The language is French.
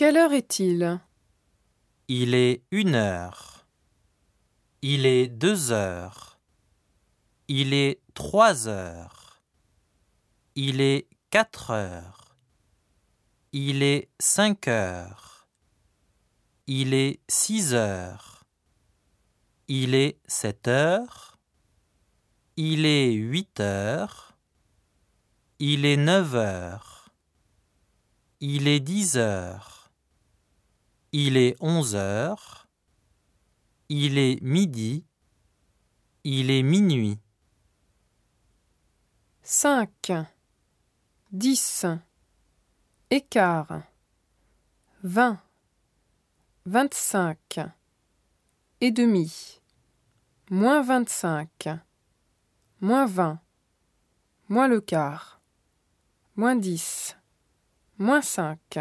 Quelle heure est-il Il est une heure. Il est deux heures. Il est trois heures. Il est quatre heures. Il est cinq heures. Il est six heures. Il est sept heures. Il est huit heures. Il est neuf heures. Il est dix heures. Il est onze heures. Il est midi. Il est minuit. Cinq, dix, écart, vingt, vingt-cinq, et demi, moins vingt-cinq, moins vingt, moins le quart, moins dix, moins cinq.